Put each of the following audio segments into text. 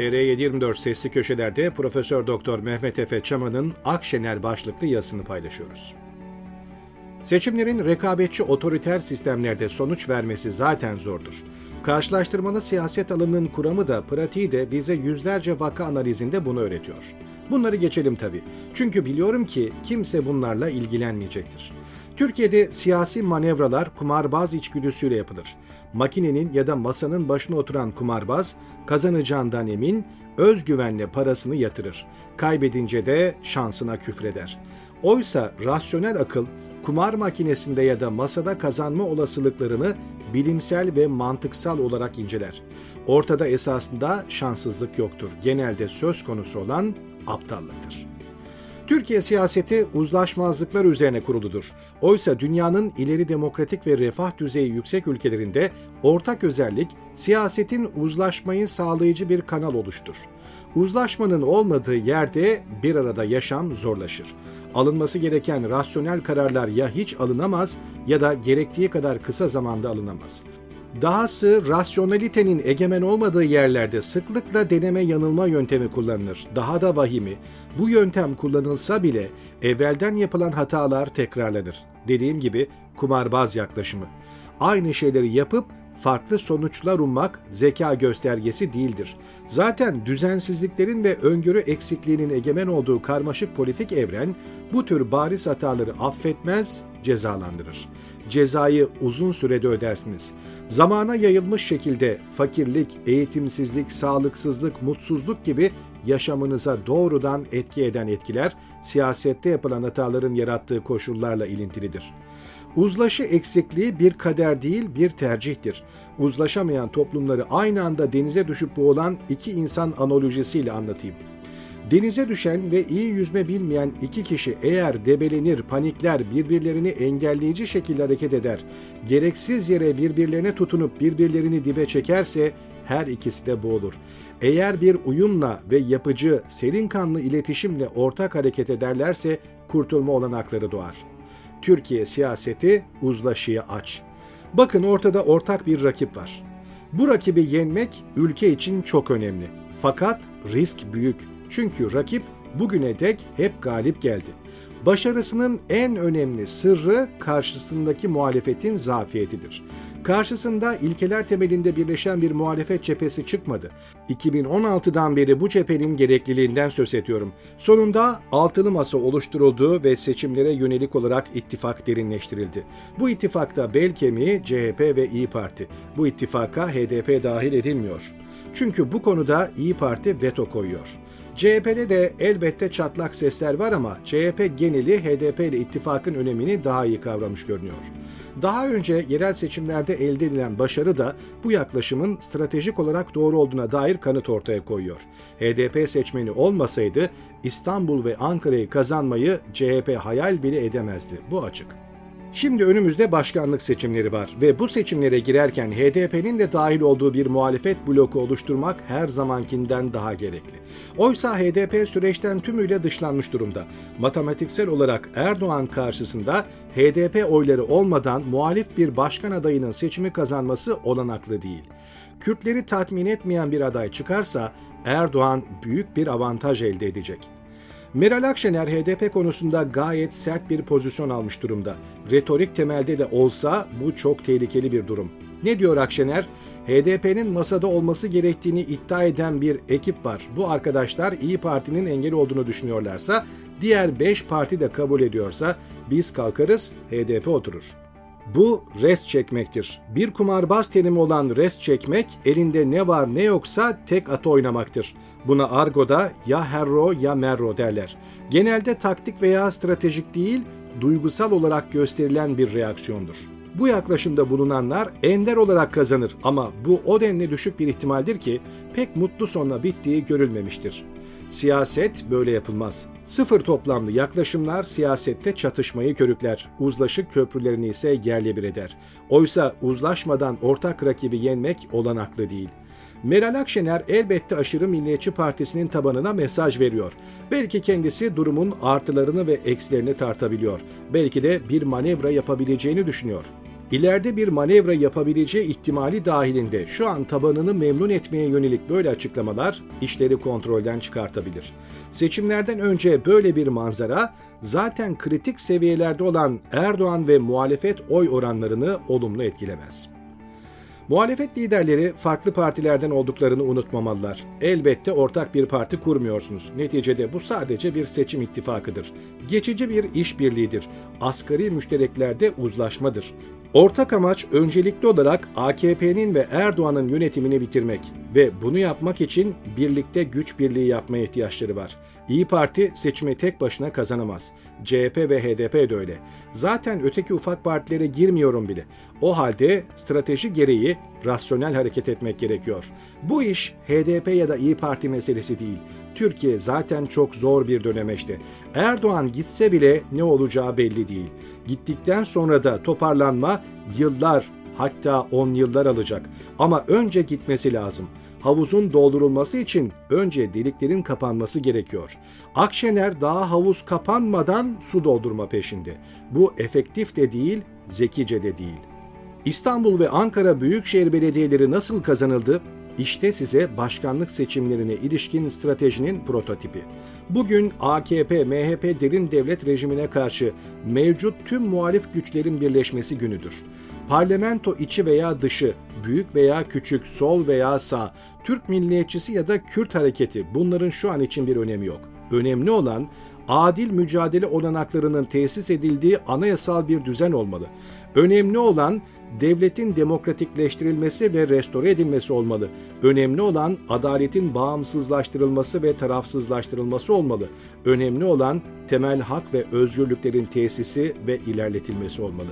TR724 Sesli Köşeler'de Profesör Doktor Mehmet Efe Çaman'ın Akşener başlıklı yazısını paylaşıyoruz. Seçimlerin rekabetçi otoriter sistemlerde sonuç vermesi zaten zordur. Karşılaştırmalı siyaset alanının kuramı da pratiği de bize yüzlerce vaka analizinde bunu öğretiyor. Bunları geçelim tabii. Çünkü biliyorum ki kimse bunlarla ilgilenmeyecektir. Türkiye'de siyasi manevralar kumarbaz içgüdüsüyle yapılır. Makinenin ya da masanın başına oturan kumarbaz kazanacağından emin, özgüvenle parasını yatırır. Kaybedince de şansına küfreder. Oysa rasyonel akıl kumar makinesinde ya da masada kazanma olasılıklarını bilimsel ve mantıksal olarak inceler. Ortada esasında şanssızlık yoktur. Genelde söz konusu olan aptallıktır. Türkiye siyaseti uzlaşmazlıklar üzerine kuruludur. Oysa dünyanın ileri demokratik ve refah düzeyi yüksek ülkelerinde ortak özellik siyasetin uzlaşmayı sağlayıcı bir kanal oluştur. Uzlaşmanın olmadığı yerde bir arada yaşam zorlaşır. Alınması gereken rasyonel kararlar ya hiç alınamaz ya da gerektiği kadar kısa zamanda alınamaz. Dahası rasyonalitenin egemen olmadığı yerlerde sıklıkla deneme yanılma yöntemi kullanılır. Daha da vahimi, bu yöntem kullanılsa bile evvelden yapılan hatalar tekrarlanır. Dediğim gibi kumarbaz yaklaşımı. Aynı şeyleri yapıp farklı sonuçlar ummak zeka göstergesi değildir. Zaten düzensizliklerin ve öngörü eksikliğinin egemen olduğu karmaşık politik evren bu tür bariz hataları affetmez, cezalandırır. Cezayı uzun sürede ödersiniz. Zamana yayılmış şekilde fakirlik, eğitimsizlik, sağlıksızlık, mutsuzluk gibi yaşamınıza doğrudan etki eden etkiler siyasette yapılan hataların yarattığı koşullarla ilintilidir. Uzlaşı eksikliği bir kader değil bir tercihtir. Uzlaşamayan toplumları aynı anda denize düşüp boğulan iki insan analojisiyle anlatayım. Denize düşen ve iyi yüzme bilmeyen iki kişi eğer debelenir, panikler, birbirlerini engelleyici şekilde hareket eder, gereksiz yere birbirlerine tutunup birbirlerini dibe çekerse her ikisi de boğulur. Eğer bir uyumla ve yapıcı, serin kanlı iletişimle ortak hareket ederlerse kurtulma olanakları doğar. Türkiye siyaseti uzlaşıya aç. Bakın ortada ortak bir rakip var. Bu rakibi yenmek ülke için çok önemli. Fakat risk büyük. Çünkü rakip bugüne dek hep galip geldi. Başarısının en önemli sırrı karşısındaki muhalefetin zafiyetidir. Karşısında ilkeler temelinde birleşen bir muhalefet cephesi çıkmadı. 2016'dan beri bu cephenin gerekliliğinden söz ediyorum. Sonunda altılı masa oluşturuldu ve seçimlere yönelik olarak ittifak derinleştirildi. Bu ittifakta bel kemiği CHP ve İyi Parti. Bu ittifaka HDP dahil edilmiyor. Çünkü bu konuda İyi Parti veto koyuyor. CHP'de de elbette çatlak sesler var ama CHP geneli HDP ile ittifakın önemini daha iyi kavramış görünüyor. Daha önce yerel seçimlerde elde edilen başarı da bu yaklaşımın stratejik olarak doğru olduğuna dair kanıt ortaya koyuyor. HDP seçmeni olmasaydı İstanbul ve Ankara'yı kazanmayı CHP hayal bile edemezdi. Bu açık. Şimdi önümüzde başkanlık seçimleri var ve bu seçimlere girerken HDP'nin de dahil olduğu bir muhalefet bloku oluşturmak her zamankinden daha gerekli. Oysa HDP süreçten tümüyle dışlanmış durumda. Matematiksel olarak Erdoğan karşısında HDP oyları olmadan muhalif bir başkan adayının seçimi kazanması olanaklı değil. Kürtleri tatmin etmeyen bir aday çıkarsa Erdoğan büyük bir avantaj elde edecek. Meral Akşener HDP konusunda gayet sert bir pozisyon almış durumda. Retorik temelde de olsa bu çok tehlikeli bir durum. Ne diyor Akşener? HDP'nin masada olması gerektiğini iddia eden bir ekip var. Bu arkadaşlar İyi Parti'nin engel olduğunu düşünüyorlarsa, diğer 5 parti de kabul ediyorsa biz kalkarız, HDP oturur. Bu rest çekmektir. Bir kumarbaz terimi olan rest çekmek elinde ne var ne yoksa tek at oynamaktır. Buna argoda ya herro ya merro derler. Genelde taktik veya stratejik değil, duygusal olarak gösterilen bir reaksiyondur. Bu yaklaşımda bulunanlar ender olarak kazanır ama bu o denli düşük bir ihtimaldir ki pek mutlu sonla bittiği görülmemiştir. Siyaset böyle yapılmaz. Sıfır toplamlı yaklaşımlar siyasette çatışmayı körükler, uzlaşık köprülerini ise yerle bir eder. Oysa uzlaşmadan ortak rakibi yenmek olanaklı değil. Meral Akşener elbette aşırı Milliyetçi Partisi'nin tabanına mesaj veriyor. Belki kendisi durumun artılarını ve eksilerini tartabiliyor. Belki de bir manevra yapabileceğini düşünüyor. İleride bir manevra yapabileceği ihtimali dahilinde şu an tabanını memnun etmeye yönelik böyle açıklamalar işleri kontrolden çıkartabilir. Seçimlerden önce böyle bir manzara zaten kritik seviyelerde olan Erdoğan ve muhalefet oy oranlarını olumlu etkilemez. Muhalefet liderleri farklı partilerden olduklarını unutmamalılar. Elbette ortak bir parti kurmuyorsunuz. Neticede bu sadece bir seçim ittifakıdır. Geçici bir işbirliğidir. Asgari müştereklerde uzlaşmadır. Ortak amaç öncelikli olarak AKP'nin ve Erdoğan'ın yönetimini bitirmek ve bunu yapmak için birlikte güç birliği yapmaya ihtiyaçları var. İyi Parti seçimi tek başına kazanamaz. CHP ve HDP de öyle. Zaten öteki ufak partilere girmiyorum bile. O halde strateji gereği rasyonel hareket etmek gerekiyor. Bu iş HDP ya da İyi Parti meselesi değil. Türkiye zaten çok zor bir dönemeçte. Erdoğan gitse bile ne olacağı belli değil. Gittikten sonra da toparlanma yıllar hatta 10 yıllar alacak. Ama önce gitmesi lazım. Havuzun doldurulması için önce deliklerin kapanması gerekiyor. Akşener daha havuz kapanmadan su doldurma peşinde. Bu efektif de değil, zekice de değil. İstanbul ve Ankara Büyükşehir Belediyeleri nasıl kazanıldı? İşte size başkanlık seçimlerine ilişkin stratejinin prototipi. Bugün AKP, MHP derin devlet rejimine karşı mevcut tüm muhalif güçlerin birleşmesi günüdür. Parlamento içi veya dışı, büyük veya küçük, sol veya sağ, Türk milliyetçisi ya da Kürt hareketi bunların şu an için bir önemi yok. Önemli olan adil mücadele olanaklarının tesis edildiği anayasal bir düzen olmalı. Önemli olan devletin demokratikleştirilmesi ve restore edilmesi olmalı. Önemli olan adaletin bağımsızlaştırılması ve tarafsızlaştırılması olmalı. Önemli olan temel hak ve özgürlüklerin tesisi ve ilerletilmesi olmalı.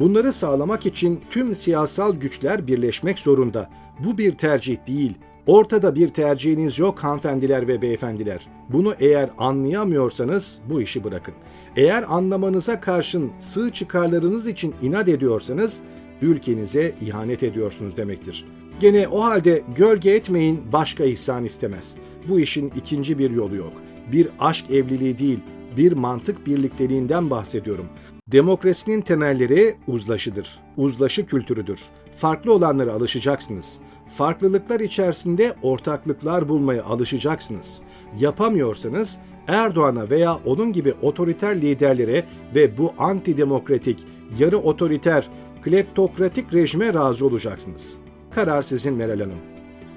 Bunları sağlamak için tüm siyasal güçler birleşmek zorunda. Bu bir tercih değil, Ortada bir tercihiniz yok hanımefendiler ve beyefendiler. Bunu eğer anlayamıyorsanız bu işi bırakın. Eğer anlamanıza karşın sığ çıkarlarınız için inat ediyorsanız ülkenize ihanet ediyorsunuz demektir. Gene o halde gölge etmeyin başka ihsan istemez. Bu işin ikinci bir yolu yok. Bir aşk evliliği değil, bir mantık birlikteliğinden bahsediyorum. Demokrasinin temelleri uzlaşıdır. Uzlaşı kültürüdür. Farklı olanlara alışacaksınız. Farklılıklar içerisinde ortaklıklar bulmaya alışacaksınız. Yapamıyorsanız Erdoğan'a veya onun gibi otoriter liderlere ve bu antidemokratik, yarı otoriter, kleptokratik rejime razı olacaksınız. Karar sizin Meral Hanım.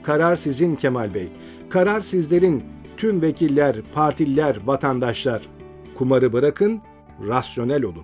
Karar sizin Kemal Bey. Karar sizlerin tüm vekiller, partililer, vatandaşlar. Kumarı bırakın, rasyonel olun.